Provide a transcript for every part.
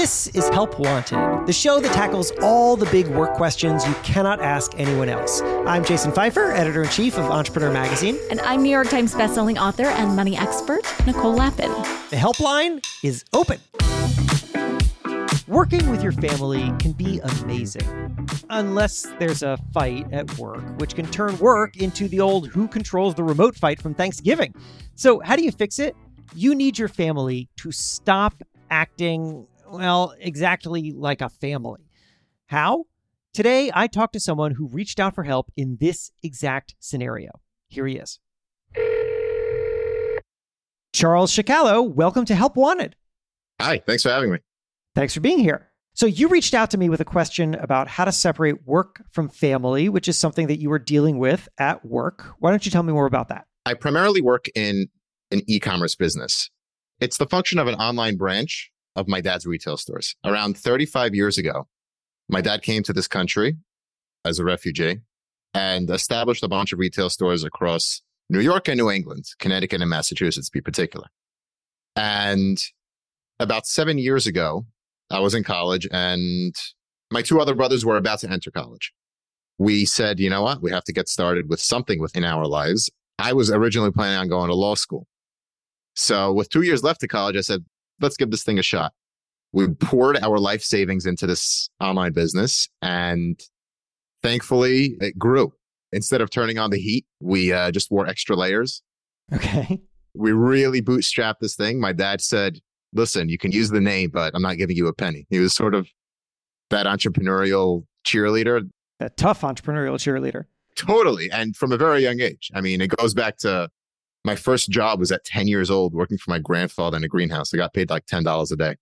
This is Help Wanted, the show that tackles all the big work questions you cannot ask anyone else. I'm Jason Feifer, editor in chief of Entrepreneur Magazine. And I'm New York Times bestselling author and money expert, Nicole Lapin. The helpline is open. Working with your family can be amazing. Unless there's a fight at work, which can turn work into the old who controls the remote fight from Thanksgiving. So, how do you fix it? You need your family to stop acting well, exactly like a family. How? Today, I talked to someone who reached out for help in this exact scenario. Here he is. Charles Chicalo, welcome to Help Wanted. Hi, thanks for having me. Thanks for being here. So, you reached out to me with a question about how to separate work from family, which is something that you were dealing with at work. Why don't you tell me more about that? I primarily work in an e commerce business. It's the function of an online branch of my dad's retail stores. Around 35 years ago, my dad came to this country as a refugee and established a bunch of retail stores across New York and New England, Connecticut and Massachusetts, to be particular. And about seven years ago, I was in college and my two other brothers were about to enter college. We said, you know what? We have to get started with something within our lives. I was originally planning on going to law school. So with two years left to college, I said, let's give this thing a shot. We poured our life savings into this online business and thankfully it grew. Instead of turning on the heat, we uh, just wore extra layers. Okay. We really bootstrapped this thing. My dad said, listen, you can use the name, but I'm not giving you a penny. He was sort of that entrepreneurial cheerleader. That tough entrepreneurial cheerleader. Totally. And from a very young age. I mean, it goes back to my first job was at 10 years old working for my grandfather in a greenhouse. I got paid like $10 a day.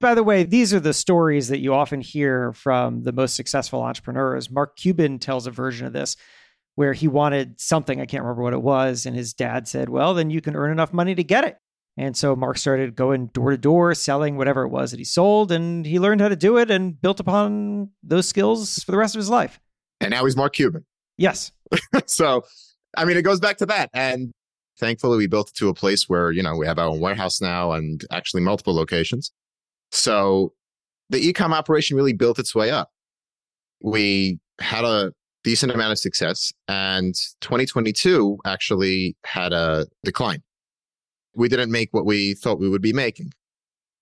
By the way, these are the stories that you often hear from the most successful entrepreneurs. Mark Cuban tells a version of this where he wanted something, I can't remember what it was, and his dad said, Well, then you can earn enough money to get it. And so Mark started going door to door, selling whatever it was that he sold, and he learned how to do it and built upon those skills for the rest of his life. And now he's Mark Cuban. Yes. so, I mean, it goes back to that. And thankfully, we built it to a place where, you know, we have our own warehouse now and actually multiple locations. So the ecom operation really built its way up. We had a decent amount of success and 2022 actually had a decline. We didn't make what we thought we would be making.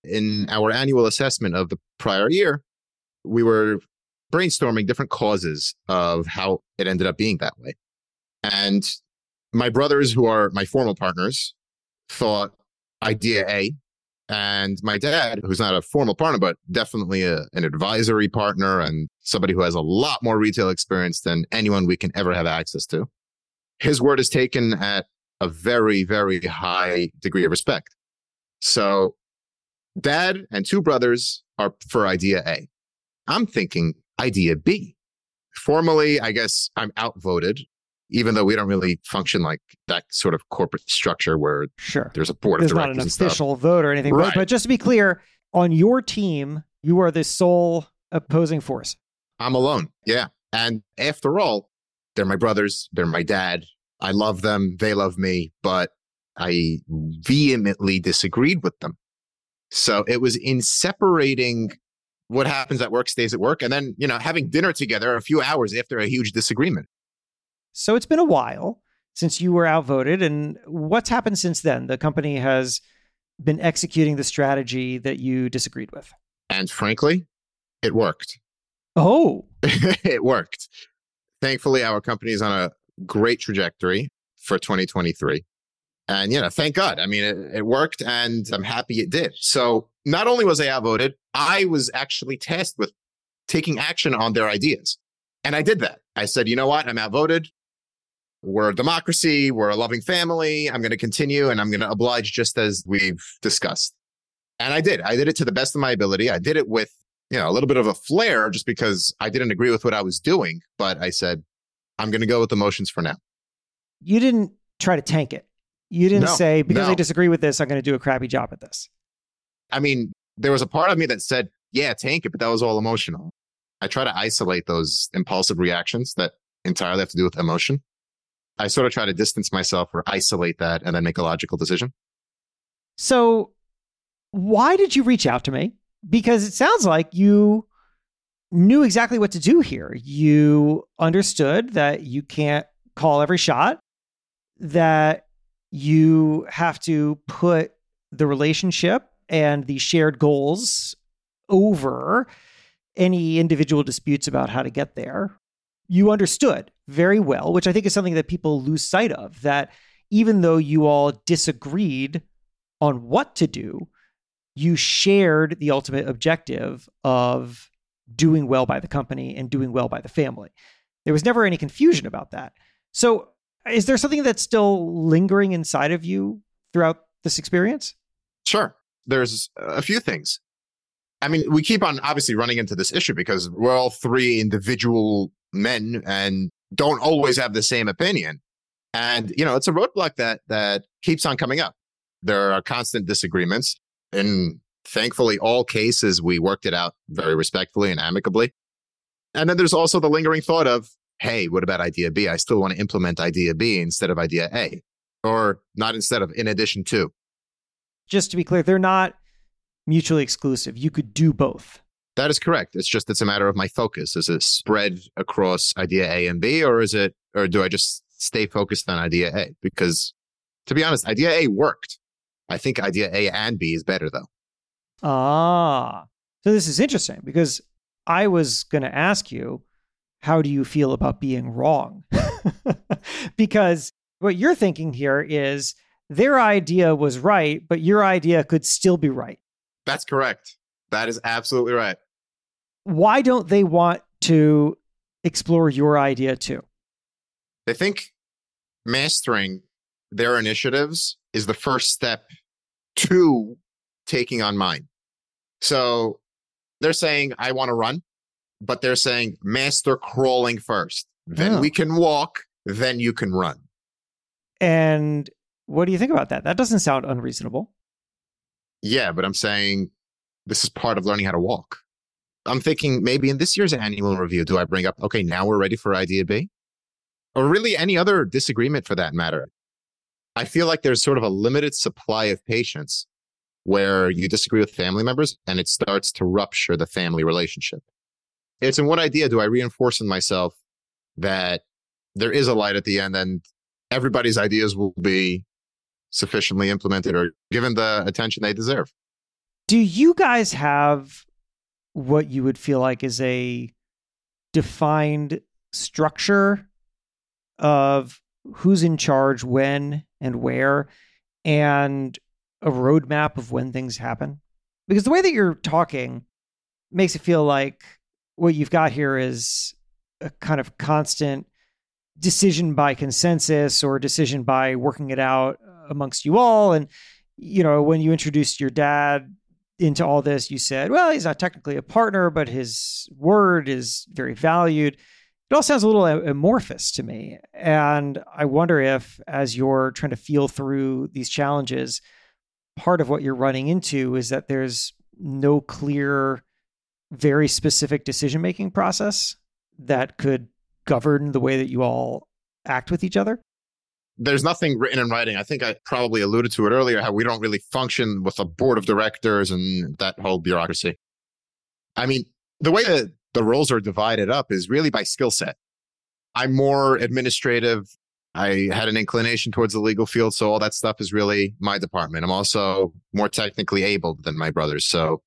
In our annual assessment of the prior year, we were brainstorming different causes of how it ended up being that way. And my brothers, who are my formal partners, thought idea A and my dad, who's not a formal partner, but definitely a, an advisory partner and somebody who has a lot more retail experience than anyone we can ever have access to, his word is taken at a very, very high degree of respect. So dad and two brothers are for idea A. I'm thinking idea B. Formally, I guess I'm outvoted even though we don't really function like that sort of corporate structure where sure there's a board there's of directors. There's not an official vote or anything. Right. But just to be clear, on your team, you are the sole opposing force. I'm alone. Yeah. And after all, they're my brothers. They're my dad. I love them. They love me, but I vehemently disagreed with them. So it was in separating what happens at work stays at work and then, you know, having dinner together a few hours after a huge disagreement. So it's been a while since you were outvoted. And what's happened since then? The company has been executing the strategy that you disagreed with. And frankly, it worked. Oh, it worked. Thankfully, our company is on a great trajectory for 2023. And, you know, thank God. I mean, it, it worked and I'm happy it did. So not only was I outvoted, I was actually tasked with taking action on their ideas. And I did that. I said, you know what? I'm outvoted we're a democracy, we're a loving family. I'm going to continue and I'm going to oblige just as we've discussed. And I did. I did it to the best of my ability. I did it with, you know, a little bit of a flair just because I didn't agree with what I was doing. But I said, I'm going to go with the motions for now. You didn't try to tank it. You didn't No, say, because no. I disagree with this, I'm going to do a crappy job at this. I mean, there was a part of me that said, yeah, tank it, but that was all emotional. I try to isolate those impulsive reactions that entirely have to do with emotion. I sort of try to distance myself or isolate that and then make a logical decision. So, why did you reach out to me? because it sounds like you knew exactly what to do here. You understood that you can't call every shot, that you have to put the relationship and the shared goals over any individual disputes about how to get there. You understood very well, which I think is something that people lose sight of, that even though you all disagreed on what to do, you shared the ultimate objective of doing well by the company and doing well by the family. There was never any confusion about that. So, is there something that's still lingering inside of you throughout this experience? Sure. There's a few things. I mean, we keep on obviously running into this issue because we're all three individual men and don't always have the same opinion. And, you know, it's a roadblock that that keeps on coming up. There are constant disagreements. In thankfully all cases we worked it out very respectfully and amicably. And then there's also the lingering thought of, hey, what about idea B? I still want to implement idea B instead of idea A. Or not instead of, in addition to. Just to be clear, they're not mutually exclusive. You could do both. That is correct. It's just it's a matter of my focus. Is it spread across idea A and B, or is it, or do I just stay focused on idea A? Because to be honest, idea A worked. I think idea A and B is better though. Ah, so this is interesting because I was going to ask you, how do you feel about being wrong? because what you're thinking here is their idea was right, but your idea could still be right. That's correct. That is absolutely right. Why don't they want to explore your idea too? They think mastering their initiatives is the first step to taking on mine. So they're saying, I want to run, but they're saying, master crawling first. Then Oh. we can walk, then you can run. And what do you think about that? That doesn't sound unreasonable. Yeah, but I'm saying this is part of learning how to walk. I'm thinking maybe in this year's annual review, do I bring up, okay, now we're ready for idea B? Or really any other disagreement for that matter. I feel like there's sort of a limited supply of patience where you disagree with family members and it starts to rupture the family relationship. It's in what idea do I reinforce in myself that there is a light at the end and everybody's ideas will be sufficiently implemented or given the attention they deserve? Do you guys have what you would feel like is a defined structure of who's in charge when and where and a roadmap of when things happen? Because the way that you're talking makes it feel like what you've got here is a kind of constant decision by consensus or decision by working it out uh, amongst you all. And, you know, when you introduced your dad into all this, you said, well, he's not technically a partner, but his word is very valued. It all sounds a little amorphous to me. And I wonder if, as you're trying to feel through these challenges, part of what you're running into is that there's no clear, very specific decision making process that could govern the way that you all act with each other. There's nothing written in writing. I think I probably alluded to it earlier how we don't really function with a board of directors and that whole bureaucracy. I mean, the way that the roles are divided up is really by skill set. I'm more administrative. I had an inclination towards the legal field, so all that stuff is really my department. I'm also more technically able than my brothers, so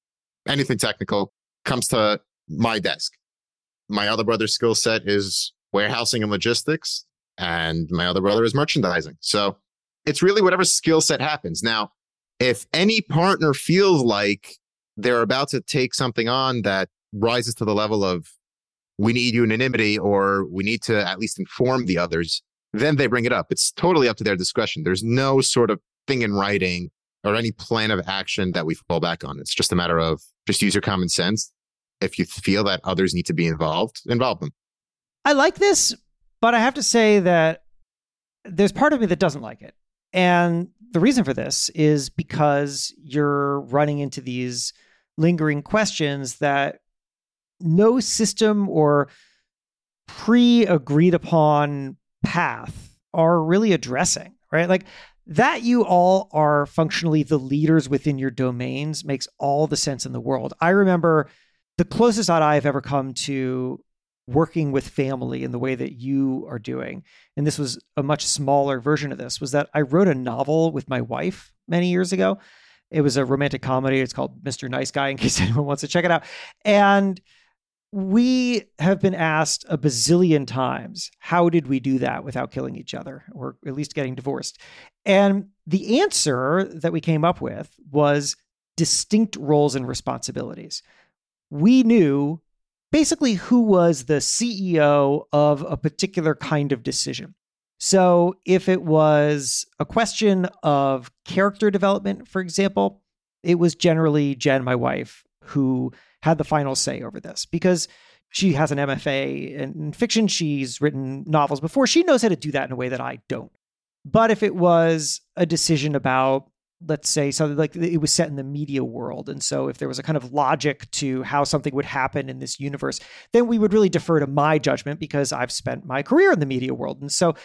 anything technical comes to my desk. My other brother's skill set is warehousing and logistics and my other brother is merchandising. So it's really whatever skill set happens. Now, if any partner feels like they're about to take something on that rises to the level of we need unanimity or we need to at least inform the others, then they bring it up. It's totally up to their discretion. There's no sort of thing in writing or any plan of action that we fall back on. It's just a matter of just use your common sense. If you feel that others need to be involved, involve them. I like this, but I have to say that there's part of me that doesn't like it. And the reason for this is because you're running into these lingering questions that no system or pre agreed upon path are really addressing, right? Like that you all are functionally the leaders within your domains makes all the sense in the world. I remember the closest I've ever come to working with family in the way that you are doing, and this was a much smaller version of this, was that I wrote a novel with my wife many years ago. It was a romantic comedy. It's called Mr. Nice Guy, in case anyone wants to check it out. And we have been asked a bazillion times, how did we do that without killing each other or at least getting divorced? And the answer that we came up with was distinct roles and responsibilities. We knew basically who was the CEO of a particular kind of decision. So if it was a question of character development, for example, it was generally Jen, my wife, who had the final say over this because she has an MFA in fiction. She's written novels before. She knows how to do that in a way that I don't. But if it was a decision about, let's say, something like it was set in the media world, and so if there was a kind of logic to how something would happen in this universe, then we would really defer to my judgment because I've spent my career in the media world. And so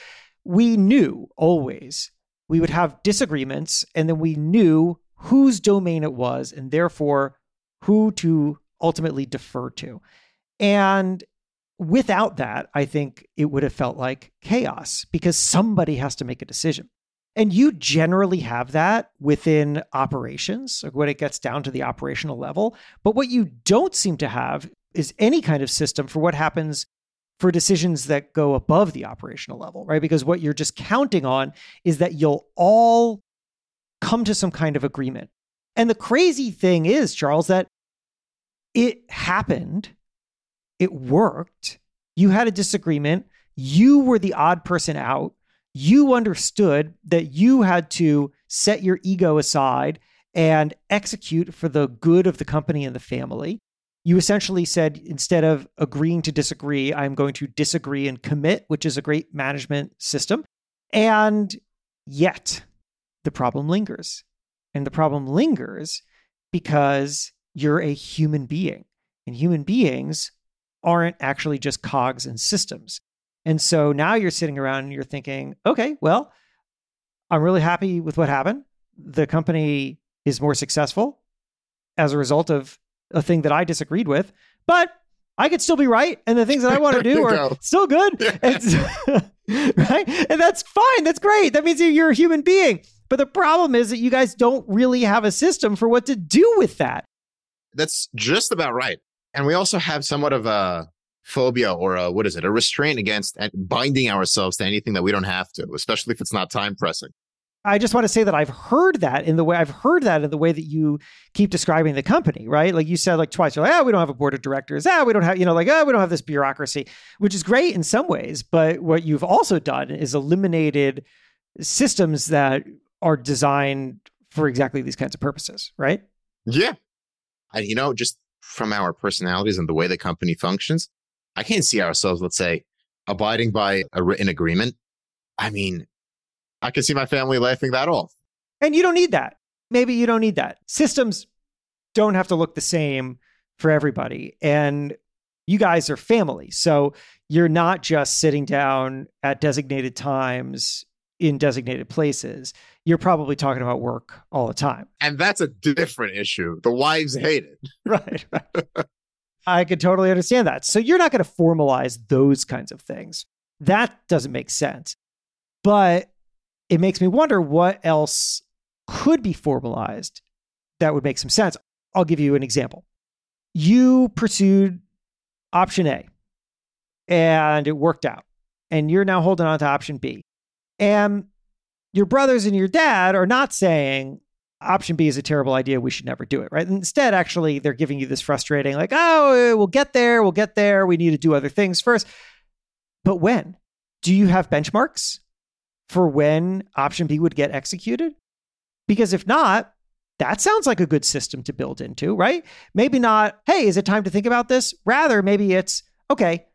we knew always we would have disagreements, and then we knew whose domain it was, and therefore who to ultimately defer to. And without that, I think it would have felt like chaos because somebody has to make a decision. And you generally have that within operations like when it gets down to the operational level. But what you don't seem to have is any kind of system for what happens for decisions that go above the operational level, right? Because what you're just counting on is that you'll all come to some kind of agreement. And the crazy thing is, Charles, that it happened it worked. You had a disagreement. You were the odd person out. You understood that you had to set your ego aside and execute for the good of the company and the family. You essentially said, instead of agreeing to disagree, I'm going to disagree and commit, which is a great management system. And yet, the problem lingers. And the problem lingers because you're a human being. And human beings aren't actually just cogs and systems. And so now you're sitting around and you're thinking, okay, well, I'm really happy with what happened. The company is more successful as a result of a thing that I disagreed with, but I could still be right. And the things that I want to do are go. still good. And, right. And that's fine. That's great. That means you're a human being. But the problem is that you guys don't really have a system for what to do with that. That's just about right. And we also have somewhat of a phobia or a, what is it, a restraint against binding ourselves to anything that we don't have to, especially if it's not time pressing. I just want to say that I've heard that in the way I've heard that in the way that you keep describing the company, right? Like you said, like twice, you're like, oh, we don't have a board of directors. Ah, we don't have, you know, like, oh, we don't have this bureaucracy, which is great in some ways. But what you've also done is eliminated systems that are designed for exactly these kinds of purposes, right? Yeah. And, you know, just from our personalities and the way the company functions, I can't see ourselves, let's say, abiding by a written agreement. I mean, I can see my family laughing that off. And you don't need that. Maybe you don't need that. Systems don't have to look the same for everybody. And you guys are family. So you're not just sitting down at designated times in designated places, you're probably talking about work all the time. And that's a different issue. The wives hate it. right. right. I could totally understand that. So you're not going to formalize those kinds of things. That doesn't make sense. But it makes me wonder what else could be formalized that would make some sense. I'll give you an example. You pursued option A and it worked out, and you're now holding on to option B. And your brothers and your dad are not saying option B is a terrible idea. We should never do it, right? Instead, actually, they're giving you this frustrating, like, oh, eh, we'll get there. We'll get there. We need to do other things first. But when? Do you have benchmarks for when option B would get executed? Because if not, that sounds like a good system to build into, right? Maybe not, hey, is it time to think about this? Rather, maybe it's, okay,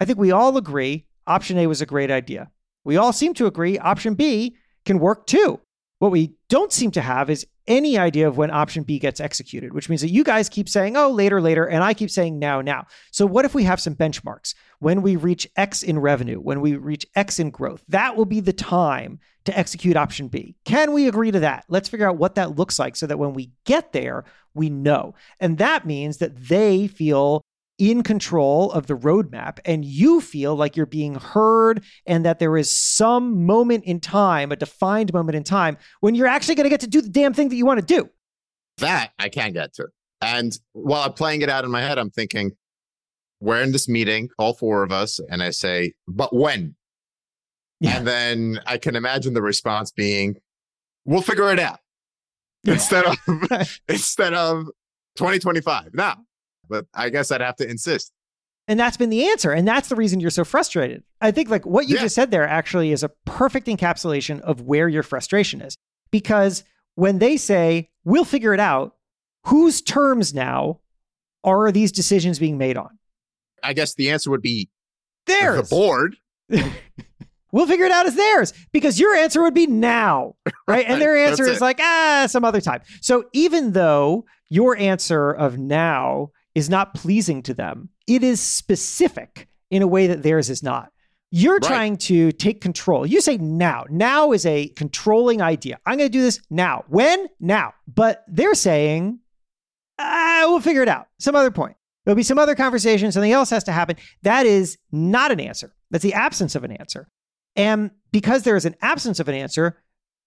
I think we all agree option A was a great idea. We all seem to agree option B can work too. What we don't seem to have is any idea of when option B gets executed, which means that you guys keep saying, oh, later, later, and I keep saying now, now. So, what if we have some benchmarks? When we reach X in revenue, when we reach X in growth, that will be the time to execute option B. Can we agree to that? Let's figure out what that looks like so that when we get there, we know. And that means that they feel in control of the roadmap and you feel like you're being heard and that there is some moment in time, a defined moment in time, when you're actually going to get to do the damn thing that you want to do. That I can get to. And while I'm playing it out in my head, I'm thinking, we're in this meeting, all four of us, and I say, but when? Yeah. And then I can imagine the response being, we'll figure it out. instead of instead of 2025. Now, but I guess I'd have to insist. And that's been the answer. And that's the reason you're so frustrated. I think like what you yeah. just said there actually is a perfect encapsulation of where your frustration is. Because when they say, we'll figure it out, whose terms now are these decisions being made on? I guess the answer would be theirs. The board. we'll figure it out as theirs because your answer would be now, right? And their answer is like, ah, some other time. So even though your answer of now is not pleasing to them, it is specific in a way that theirs is not. You're right. trying to take control. You say now. Now is a controlling idea. I'm going to do this now. When? Now. But they're saying, ah, we'll figure it out. Some other point. There'll be some other conversation. Something else has to happen. That is not an answer. That's the absence of an answer. And because there is an absence of an answer,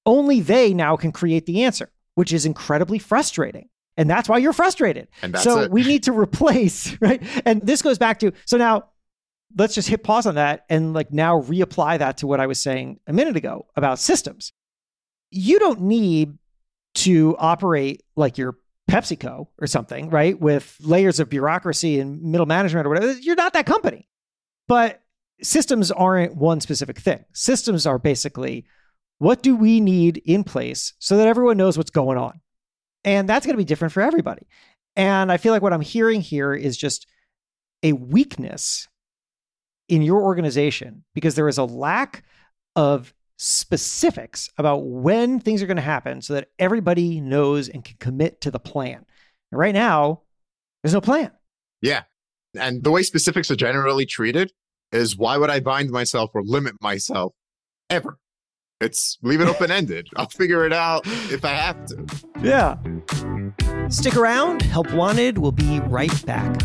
only they now can create the answer, which is incredibly frustrating. And that's why you're frustrated. so it. we need to replace, right? And this goes back to so now let's just hit pause on that and like now reapply that to what I was saying a minute ago about systems. You don't need to operate like your PepsiCo or something, right? With layers of bureaucracy and middle management or whatever. You're not that company. But systems aren't one specific thing. Systems are basically what do we need in place so that everyone knows what's going on? And that's going to be different for everybody. And I feel like what I'm hearing here is just a weakness in your organization because there is a lack of specifics about when things are going to happen so that everybody knows and can commit to the plan. And right now, there's no plan. Yeah. And the way specifics are generally treated is why would I bind myself or limit myself ever? It's leave it open ended. I'll figure it out if I have to. Yeah. Stick around. Help Wanted will be right back.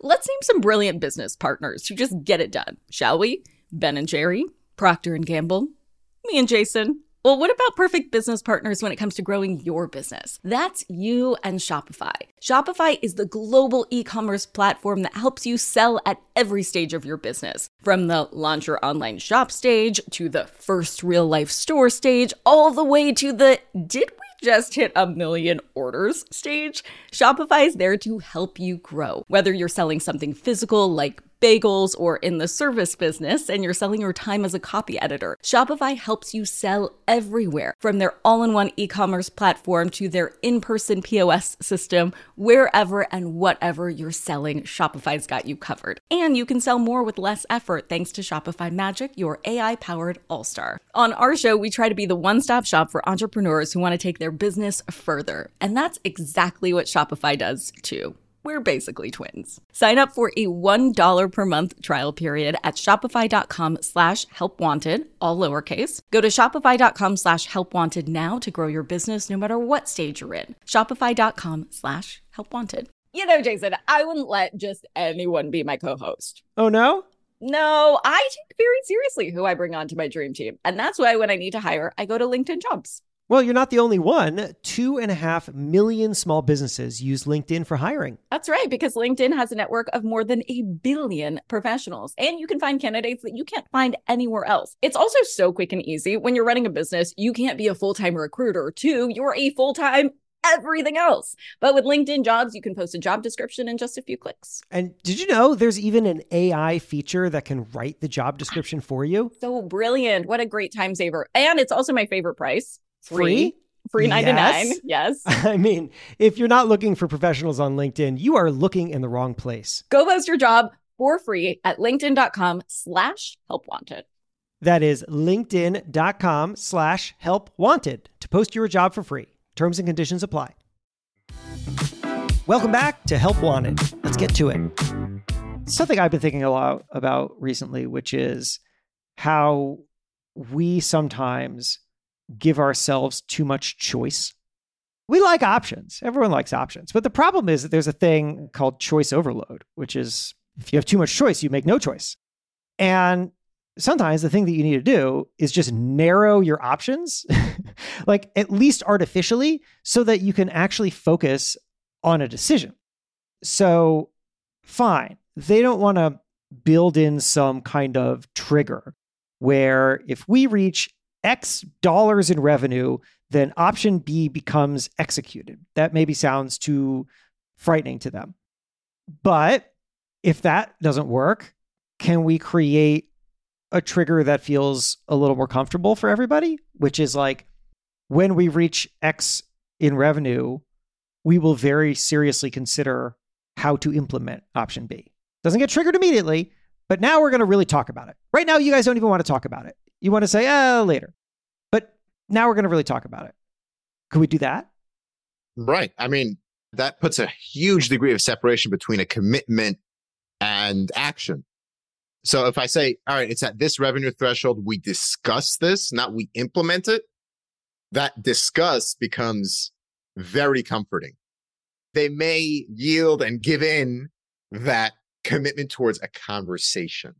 Let's name some brilliant business partners who just get it done, shall we? Ben and Jerry, Procter and Gamble, me and Jason. Well, what about perfect business partners when it comes to growing your business? That's you and Shopify. Shopify is the global e commerce platform that helps you sell at every stage of your business. From the launch your online shop stage to the first real life store stage, all the way to the did we just hit a million orders stage, Shopify is there to help you grow. Whether you're selling something physical like bagels or in the service business and you're selling your time as a copy editor, Shopify helps you sell everywhere from their all in one e commerce platform to their in person POS system, wherever and whatever you're selling, Shopify's got you covered. And you can sell more with less effort thanks to Shopify Magic, your AI powered all star. On our show, we try to be the one stop shop for entrepreneurs who want to take their business further. And that's exactly what Shopify does too. We're basically twins. Sign up for a $1 per month trial period at shopify.com slash helpwanted, all lowercase. Go to shopify.com slash helpwanted now to grow your business no matter what stage you're in. Shopify.com slash helpwanted. You know, Jason, I wouldn't let just anyone be my co-host. Oh, no? No, I take very seriously who I bring onto my dream team. And that's why when I need to hire, I go to LinkedIn Jobs. Well, you're not the only one. Two and a half million small businesses use LinkedIn for hiring. That's right, because LinkedIn has a network of more than a billion professionals, and you can find candidates that you can't find anywhere else. It's also so quick and easy. When you're running a business, you can't be a full time recruiter, too. You're a full time everything else. But with LinkedIn jobs, you can post a job description in just a few clicks. And did you know there's even an AI feature that can write the job description for you? So brilliant. What a great time saver. And it's also my favorite price free. Free 99. Yes. yes. I mean, if you're not looking for professionals on LinkedIn, you are looking in the wrong place. Go post your job for free at linkedin.com slash help wanted. That is linkedin.com slash help wanted to post your job for free. Terms and conditions apply. Welcome back to Help Wanted. Let's get to it. Something I've been thinking a lot about recently, which is how we sometimes give ourselves too much choice. We like options. Everyone likes options. But the problem is that there's a thing called choice overload, which is if you have too much choice, you make no choice. And sometimes the thing that you need to do is just narrow your options, like at least artificially, so that you can actually focus on a decision. So, fine, they don't want to build in some kind of trigger where if we reach X dollars in revenue, then option B becomes executed. That maybe sounds too frightening to them. But if that doesn't work, can we create a trigger that feels a little more comfortable for everybody, which is like when we reach X in revenue, we will very seriously consider how to implement option B. Doesn't get triggered immediately, but now we're going to really talk about it. Right now, you guys don't even want to talk about it. You want to say, oh, later. But now we're going to really talk about it. Could we do that? Right. I mean, that puts a huge degree of separation between a commitment and action. So if I say, all right, it's at this revenue threshold, we discuss this, not we implement it, that discuss becomes very comforting. They may yield and give in that commitment towards a conversation,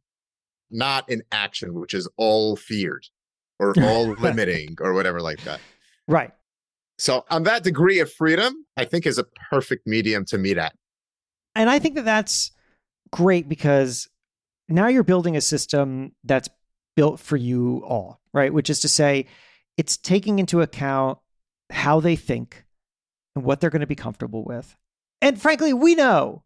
not in action, which is all feared or all limiting or whatever like that. Right. So on that degree of freedom, I think is a perfect medium to meet at. And I think that that's great because now you're building a system that's built for you all, right? Which is to say, it's taking into account how they think and what they're going to be comfortable with. And frankly, we know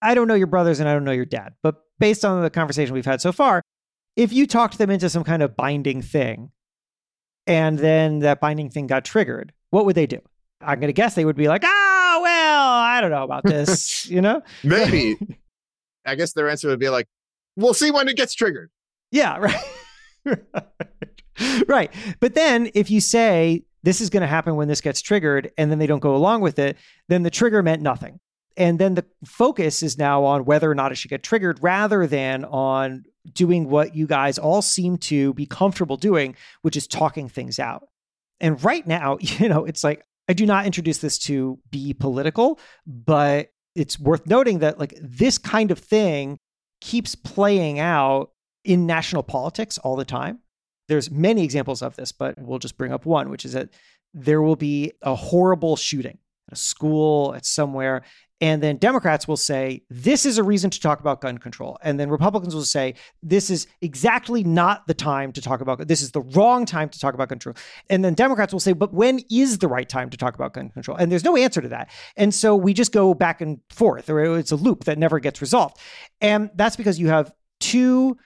I don't know your brothers and I don't know your dad, but based on the conversation we've had so far, if you talked them into some kind of binding thing and then that binding thing got triggered, what would they do? I'm going to guess they would be like, oh, well, I don't know about this, you know? Maybe. I guess their answer would be like, we'll see when it gets triggered. Yeah, right. right. But then if you say this is going to happen when this gets triggered and then they don't go along with it, then the trigger meant nothing. And then the focus is now on whether or not it should get triggered rather than on doing what you guys all seem to be comfortable doing, which is talking things out. And right now, you know, it's like, I do not introduce this to be political, but it's worth noting that like this kind of thing keeps playing out in national politics all the time. There's many examples of this, but we'll just bring up one, which is that there will be a horrible shooting at a school, at somewhere, and then Democrats will say, this is a reason to talk about gun control. And then Republicans will say, this is exactly not the time to talk about, this is the wrong time to talk about gun control. And then Democrats will say, but when is the right time to talk about gun control? And there's no answer to that. And so we just go back and forth, or it's a loop that never gets resolved. And that's because you have two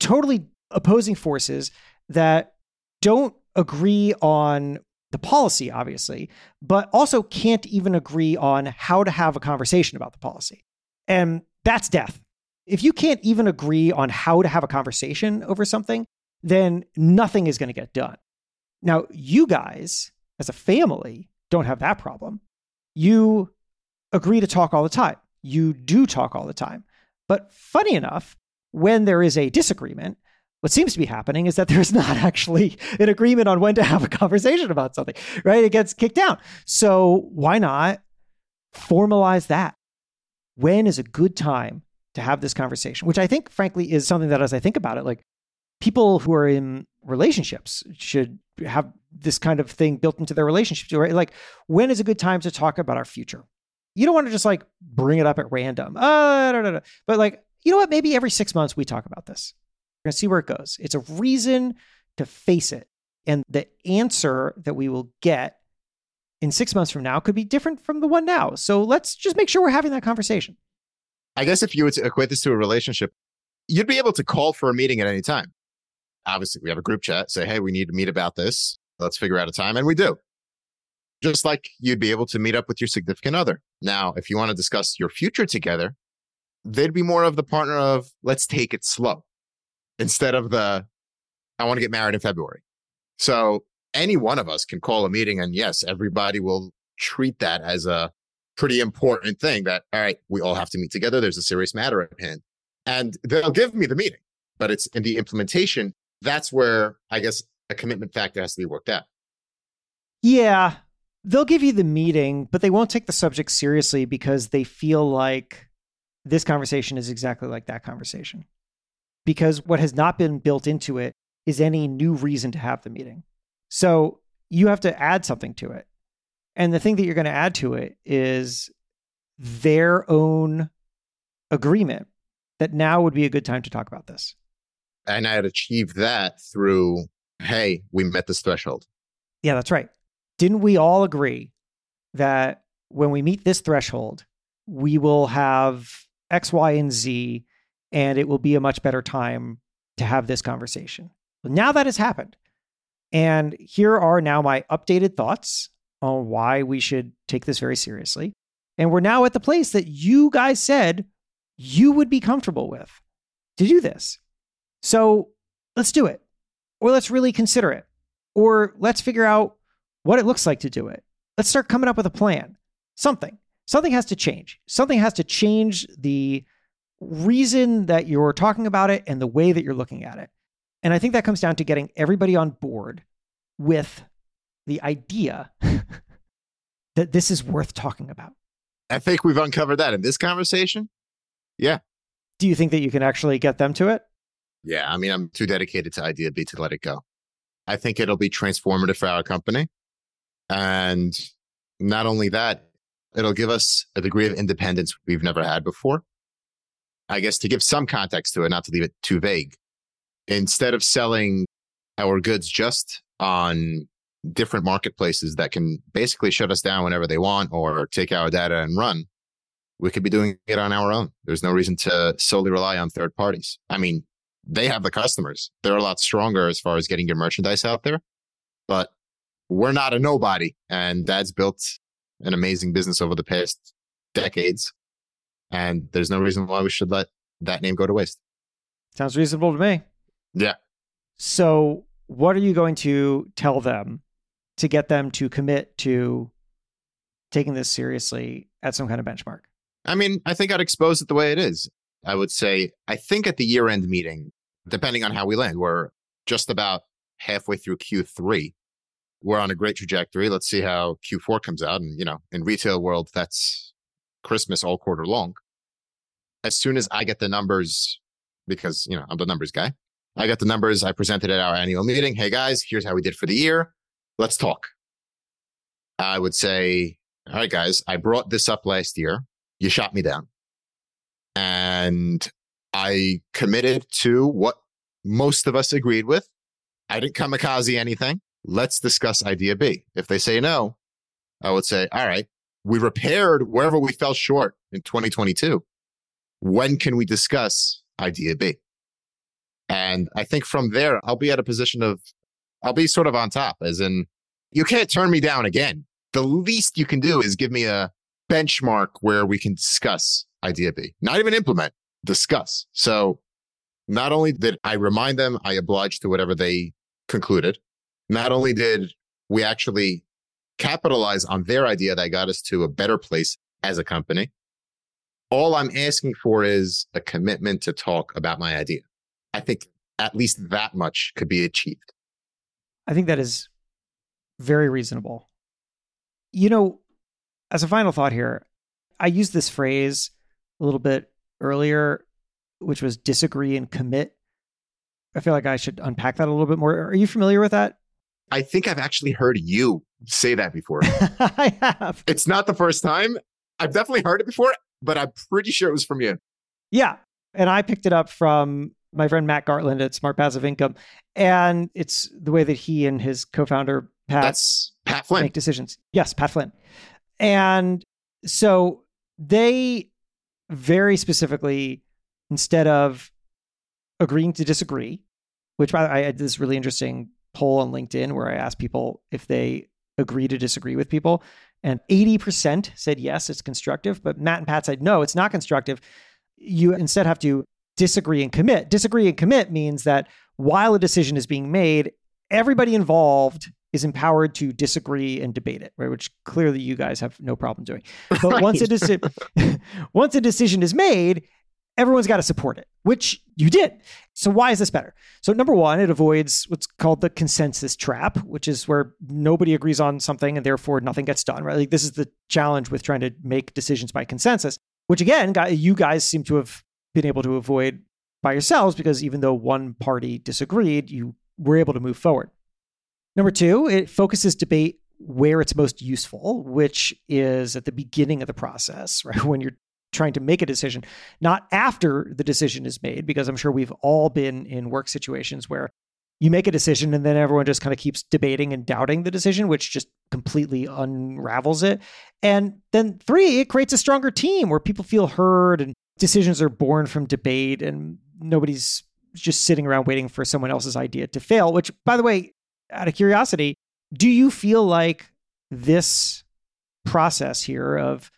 totally opposing forces that don't agree on the policy, obviously, but also can't even agree on how to have a conversation about the policy. And that's death. If you can't even agree on how to have a conversation over something, then nothing is going to get done. Now, you guys, as a family, don't have that problem. You agree to talk all the time. You do talk all the time. But funny enough, when there is a disagreement, what seems to be happening is that there's not actually an agreement on when to have a conversation about something, right? It gets kicked down. So why not formalize that? When is a good time to have this conversation? Which I think, frankly, is something that as I think about it, like people who are in relationships should have this kind of thing built into their relationships, right? Like, when is a good time to talk about our future? You don't want to just like bring it up at random. Uh. But like, you know what? Maybe every six months we talk about this we're going to see where it goes. It's a reason to face it. And the answer that we will get in six months from now could be different from the one now. So let's just make sure we're having that conversation. I guess if you would equate this to a relationship, you'd be able to call for a meeting at any time. Obviously, we have a group chat, say, hey, we need to meet about this. Let's figure out a time. And we do. Just like you'd be able to meet up with your significant other. Now, if you want to discuss your future together, they'd be more of the partner of let's take it slow instead of the I want to get married in February. So any one of us can call a meeting and yes, everybody will treat that as a pretty important thing that, all right, we all have to meet together. There's a serious matter at hand. And they'll give me the meeting, but it's in the implementation. That's where I guess a commitment factor has to be worked out. Yeah. They'll give you the meeting, but they won't take the subject seriously because they feel like this conversation is exactly like that conversation. Because what has not been built into it is any new reason to have the meeting. So you have to add something to it. And the thing that you're going to add to it is their own agreement that now would be a good time to talk about this. And I had achieved that through, hey, we met this threshold. Yeah, that's right. Didn't we all agree that when we meet this threshold, we will have X, Y, and Z, and it will be a much better time to have this conversation? Now that has happened. And here are now my updated thoughts on why we should take this very seriously. And we're now at the place that you guys said you would be comfortable with to do this. So let's do it. Or let's really consider it. Or let's figure out what it looks like to do it. Let's start coming up with a plan. Something. Something has to change. Something has to change the reason that you're talking about it and the way that you're looking at it. And I think that comes down to getting everybody on board with the idea that this is worth talking about. I think we've uncovered that in this conversation. Yeah. Do you think that you can actually get them to it? Yeah. I mean, I'm too dedicated to Idea B to let it go. I think it'll be transformative for our company. And not only that, it'll give us a degree of independence we've never had before. I guess to give some context to it, not to leave it too vague, instead of selling our goods just on different marketplaces that can basically shut us down whenever they want or take our data and run, we could be doing it on our own. There's no reason to solely rely on third parties. I mean, they have the customers. They're a lot stronger as far as getting your merchandise out there, but we're not a nobody. And dad's built an amazing business over the past decades. And there's no reason why we should let that name go to waste. Sounds reasonable to me. Yeah. So, what are you going to tell them to get them to commit to taking this seriously at some kind of benchmark? I mean, I think I'd expose it the way it is. I would say, I think at the year end meeting, depending on how we land, we're just about halfway through Q3. We're on a great trajectory. Let's see how Q4 comes out. And, you know, in retail world, that's Christmas all quarter long. As soon as I get the numbers, because, you know, I'm the numbers guy, I got the numbers I presented at our annual meeting. Hey guys, here's how we did for the year. Let's talk. I would say, all right, guys, I brought this up last year. You shot me down. And I committed to what most of us agreed with. I didn't kamikaze anything. Let's discuss idea B. If they say no, I would say, all right, we repaired wherever we fell short in 2022. When can we discuss idea B? And I think from there, I'll be at a position of, I'll be sort of on top, as in, you can't turn me down again. The least you can do is give me a benchmark where we can discuss idea B, not even implement, discuss. So not only did I remind them, I obliged to whatever they concluded. Not only did we actually capitalize on their idea that got us to a better place as a company, all I'm asking for is a commitment to talk about my idea. I think at least that much could be achieved. I think that is very reasonable. You know, as a final thought here, I used this phrase a little bit earlier, which was disagree and commit. I feel like I should unpack that a little bit more. Are you familiar with that? I think I've actually heard you say that before. I have. It's not the first time. I've definitely heard it before, but I'm pretty sure it was from you. Yeah. And I picked it up from my friend Matt Gartland at Smart Passive Income. And it's the way that he and his co founder, Pat, That's Pat Flynn. make decisions. Yes, Pat Flynn. And so they very specifically, instead of agreeing to disagree, which I, I had this really interesting poll on LinkedIn where I asked people if they agree to disagree with people. And 80% said yes, it's constructive. But Matt and Pat said no, it's not constructive. You instead have to disagree and commit. Disagree and commit means that while a decision is being made, everybody involved is empowered to disagree and debate it, right? Which clearly you guys have no problem doing. But right. once a once a decision is made, everyone's got to support it, which you did. So why is this better? So number one, it avoids what's called the consensus trap, which is where nobody agrees on something and therefore nothing gets done, right? Like this is the challenge with trying to make decisions by consensus, which again, you guys seem to have been able to avoid by yourselves because even though one party disagreed, you were able to move forward. Number two, it focuses debate where it's most useful, which is at the beginning of the process, right? When you're trying to make a decision, not after the decision is made, because I'm sure we've all been in work situations where you make a decision and then everyone just kind of keeps debating and doubting the decision, which just completely unravels it. And then three, it creates a stronger team where people feel heard and decisions are born from debate and nobody's just sitting around waiting for someone else's idea to fail, which, by the way, out of curiosity, do you feel like this process here of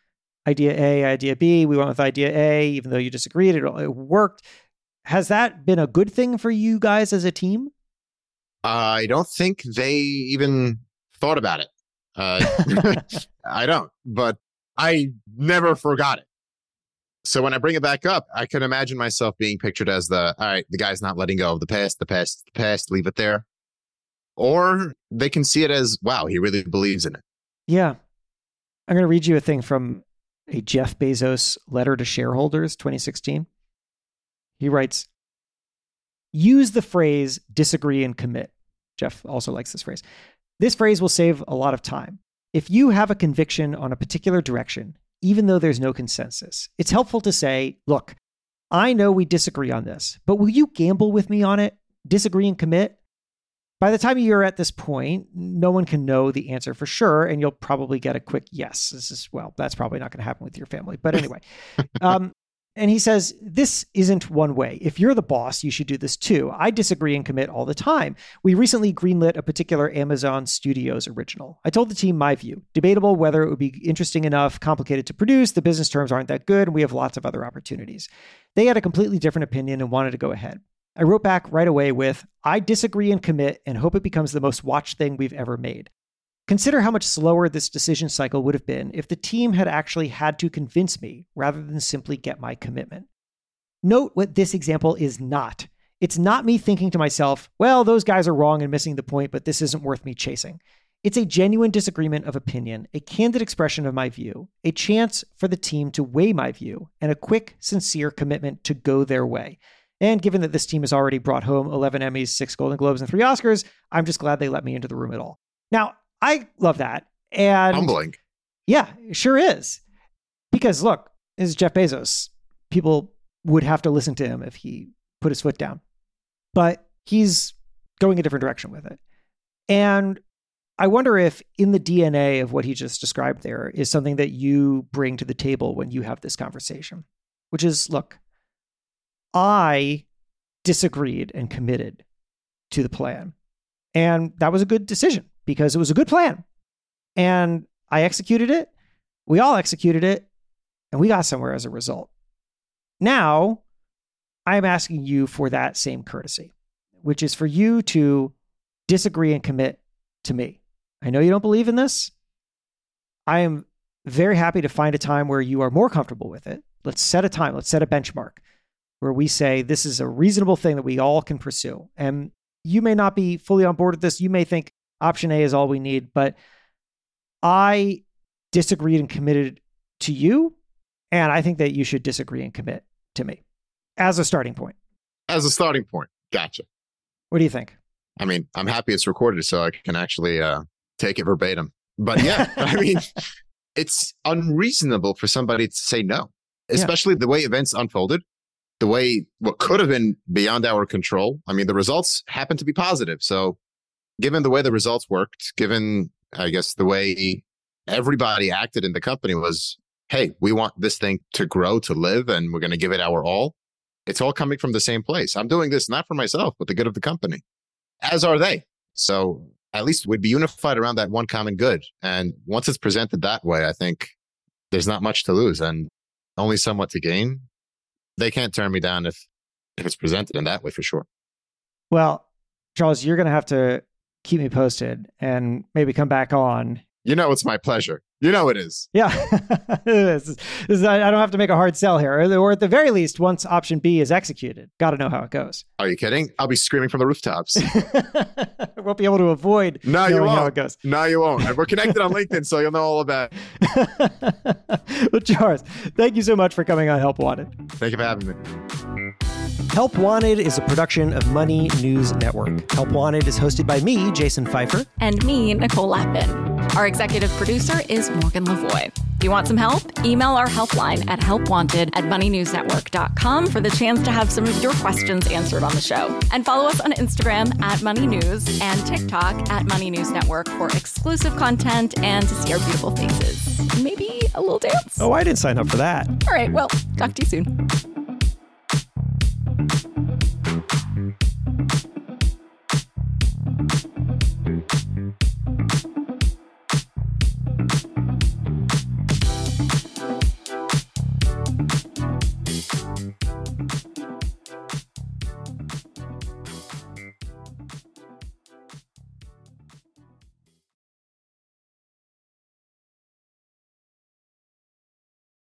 idea A, idea B, we went with idea A, even though you disagreed, it, it worked. Has that been a good thing for you guys as a team? I don't think they even thought about it. Uh, I don't, but I never forgot it. So when I bring it back up, I can imagine myself being pictured as the all right, the guy's not letting go of the past, the past, the past, leave it there. Or they can see it as, wow, he really believes in it. Yeah. I'm going to read you a thing from a Jeff Bezos letter to shareholders 2016. He writes, use the phrase disagree and commit. Jeff also likes this phrase. This phrase will save a lot of time. If you have a conviction on a particular direction, even though there's no consensus. It's helpful to say, look, I know we disagree on this, but will you gamble with me on it? Disagree and commit? By the time you're at this point, no one can know the answer for sure, and you'll probably get a quick yes. This is, well, that's probably not going to happen with your family. But anyway, um, and he says, This isn't one way. If you're the boss, you should do this too. I disagree and commit all the time. We recently greenlit a particular Amazon Studios original. I told the team my view. Debatable whether it would be interesting enough, complicated to produce, the business terms aren't that good, and we have lots of other opportunities. They had a completely different opinion and wanted to go ahead. I wrote back right away with, I disagree and commit and hope it becomes the most watched thing we've ever made. Consider how much slower this decision cycle would have been if the team had actually had to convince me rather than simply get my commitment. Note what this example is not. It's not me thinking to myself, well, those guys are wrong and missing the point, but this isn't worth me chasing. It's a genuine disagreement of opinion, a candid expression of my view, a chance for the team to weigh my view, and a quick, sincere commitment to go their way. And given that this team has already brought home 11 Emmys, six Golden Globes, and three Oscars, I'm just glad they let me into the room at all. Now, I love that. And humbling. Yeah, it sure is. Because look, this is Jeff Bezos. People would have to listen to him if he put his foot down. But he's going a different direction with it. And I wonder if in the DNA of what he just described there is something that you bring to the table when you have this conversation, which is look, I disagreed and committed to the plan. And that was a good decision because it was a good plan. And I executed it. We all executed it. And we got somewhere as a result. Now, I'm asking you for that same courtesy, which is for you to disagree and commit to me. I know you don't believe in this. I am very happy to find a time where you are more comfortable with it. Let's set a time, let's set a benchmark where we say this is a reasonable thing that we all can pursue. And you may not be fully on board with this. You may think Option A is all we need. But I disagreed and committed to you. And I think that you should disagree and commit to me as a starting point. As a starting point. Gotcha. What do you think? I mean, I'm happy it's recorded so I can actually uh, take it verbatim. But yeah, I mean, it's unreasonable for somebody to say no, especially yeah. the way events unfolded, the way what could have been beyond our control. I mean, the results happen to be positive. So given the way the results worked, given, I guess, the way everybody acted in the company was, hey, we want this thing to grow, to live, and we're going to give it our all. It's all coming from the same place. I'm doing this not for myself, but the good of the company, as are they. So at least we'd be unified around that one common good. And once it's presented that way, I think there's not much to lose and only somewhat to gain. They can't turn me down if, if it's presented in that way for sure. Well, Charles, you're going to have to keep me posted and maybe come back on. You know, it's my pleasure. You know it is. Yeah. this is, this is, I don't have to make a hard sell here. Or, at the very least, once option B is executed, got to know how it goes. Are you kidding? I'll be screaming from the rooftops. I won't be able to avoid No, you won't. it goes. no, you won't. And We're connected on LinkedIn, so you'll know all about it. well, Charles, thank you so much for coming on Help Wanted. Thank you for having me. Help Wanted is a production of Money News Network. Help Wanted is hosted by me, Jason Feifer. And me, Nicole Lapin. Our executive producer is Morgan Lavoie. If you want some help, email our helpline at helpwanted at moneynewsnetwork.com for the chance to have some of your questions answered on the show. And follow us on Instagram at Money News and TikTok at Money News Network for exclusive content and to see our beautiful faces. Maybe a little dance. Oh, I didn't sign up for that. All right, well, talk to you soon thank you